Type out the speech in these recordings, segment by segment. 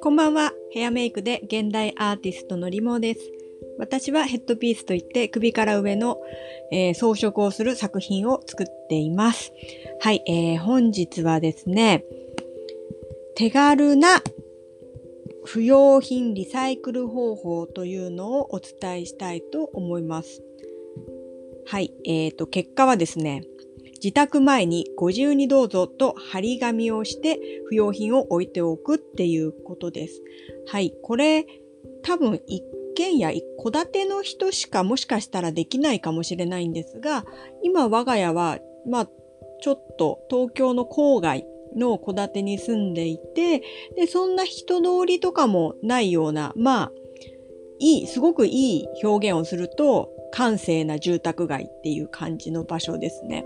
こんばんは。ヘアメイクで現代アーティストのリモです。私はヘッドピースといって首から上の、えー、装飾をする作品を作っています。はい、えー、本日はですね、手軽な不用品リサイクル方法というのをお伝えしたいと思います。はい、えーと、結果はですね、自宅前にご自由にどうぞと張り紙をして不用品を置いておくっていうことです。はい。これ多分一軒家一戸建ての人しかもしかしたらできないかもしれないんですが、今我が家は、まあ、ちょっと東京の郊外の戸建てに住んでいて、で、そんな人通りとかもないような、まあ、いい、すごくいい表現をすると、閑静な住宅街っていう感じの場所ですね。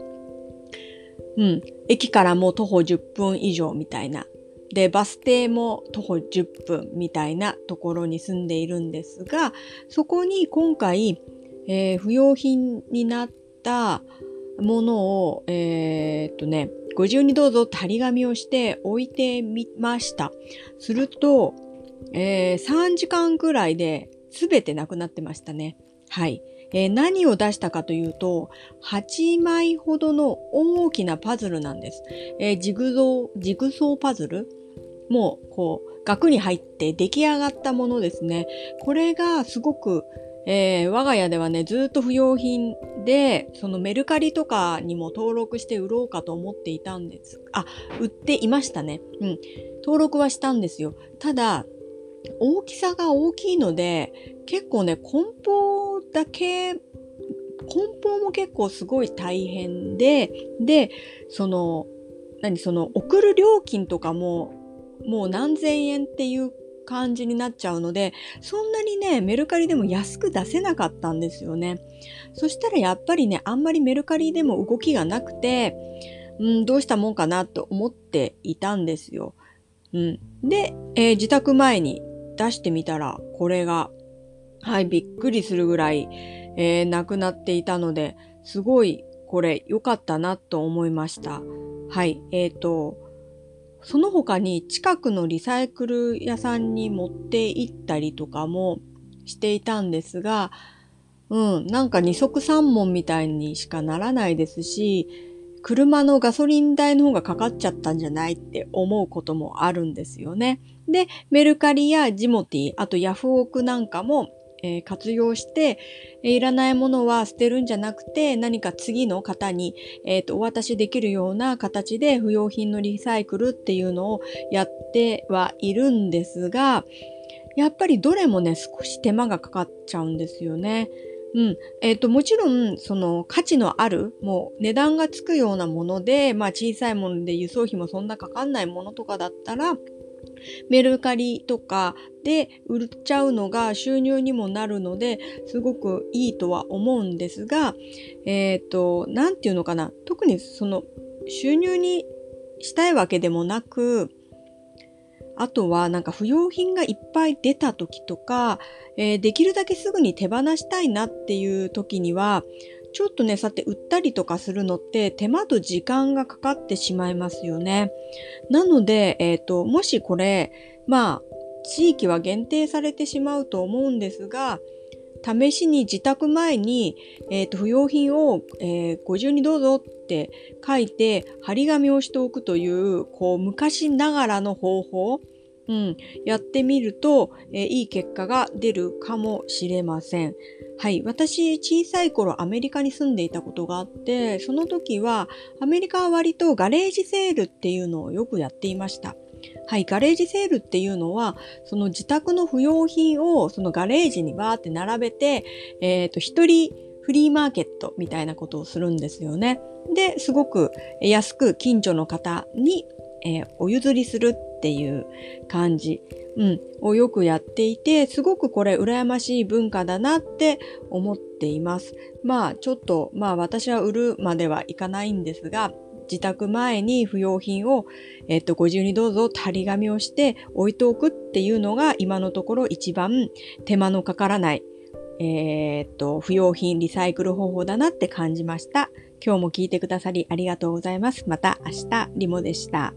うん。駅からも徒歩10分以上みたいな。で、バス停も徒歩10分みたいなところに住んでいるんですが、そこに今回、えー、不要品になったものを、えー、っとね、ご自由にどうぞって張り紙をして置いてみました。すると、えー、3時間くらいで全てなくなってましたね。はい。えー、何を出したかというと、8枚ほどの大きなパズルなんです。えー、ジグゾー、ジグソーパズル？もう、こう、額に入って出来上がったものですね。これがすごく、えー、我が家ではね、ずっと不要品で、そのメルカリとかにも登録して売ろうかと思っていたんです。あ、売っていましたね。うん。登録はしたんですよ。ただ、大きさが大きいので、結構ね、梱包だけ、梱包も結構すごい大変で、で、その、何、その、送る料金とかも、もう何千円っていう感じになっちゃうので、そんなにね、メルカリでも安く出せなかったんですよね。そしたらやっぱりね、あんまりメルカリでも動きがなくて、うん、どうしたもんかなと思っていたんですよ。うん。で、えー、自宅前に出してみたら、これが、はい、びっくりするぐらい、えー、なくなっていたので、すごいこれ良かったなと思いました。はい、えっ、ー、と、その他に近くのリサイクル屋さんに持って行ったりとかもしていたんですが、うん、なんか二足三門みたいにしかならないですし、車のガソリン代の方がかかっちゃったんじゃないって思うこともあるんですよね。で、メルカリやジモティ、あとヤフオクなんかも、えー、活用して、えー、いらないものは捨てるんじゃなくて、何か次の方に、えーと、お渡しできるような形で不要品のリサイクルっていうのをやってはいるんですが、やっぱりどれもね、少し手間がかかっちゃうんですよね。うん。えっ、ー、と、もちろん、その価値のある、もう値段がつくようなもので、まあ小さいもので輸送費もそんなかかんないものとかだったら、メルカリとかで売っちゃうのが収入にもなるので、すごくいいとは思うんですが、えっ、ー、と、なんていうのかな。特にその収入にしたいわけでもなく、あとはなんか不要品がいっぱい出た時とか、えー、できるだけすぐに手放したいなっていう時には、ちょっとね、さて売ったりとかするのって手間と時間がかかってしまいますよね。なので、えっ、ー、と、もしこれ、まあ、地域は限定されてしまうと思うんですが、試しに自宅前に、えっ、ー、と、不要品を、えー、ご自由にどうぞって書いて、張り紙をしておくという、こう、昔ながらの方法、うん、やってみると、えー、いい結果が出るかもしれません。はい。私、小さい頃アメリカに住んでいたことがあって、その時は、アメリカは割とガレージセールっていうのをよくやっていました。はい。ガレージセールっていうのは、その自宅の不要品をそのガレージにバーって並べて、えっ、ー、と、一人フリーマーケットみたいなことをするんですよね。で、すごく安く近所の方に、えー、お譲りするっていう感じ、うん、をよくやっていて、すごくこれ羨ましい文化だなって思っています。まあちょっと、まあ私は売るまではいかないんですが、自宅前に不要品を、えっと、ご自由にどうぞ張り紙をして置いておくっていうのが今のところ一番手間のかからない、えー、っと、不要品リサイクル方法だなって感じました。今日も聞いてくださりありがとうございます。また明日、リモでした。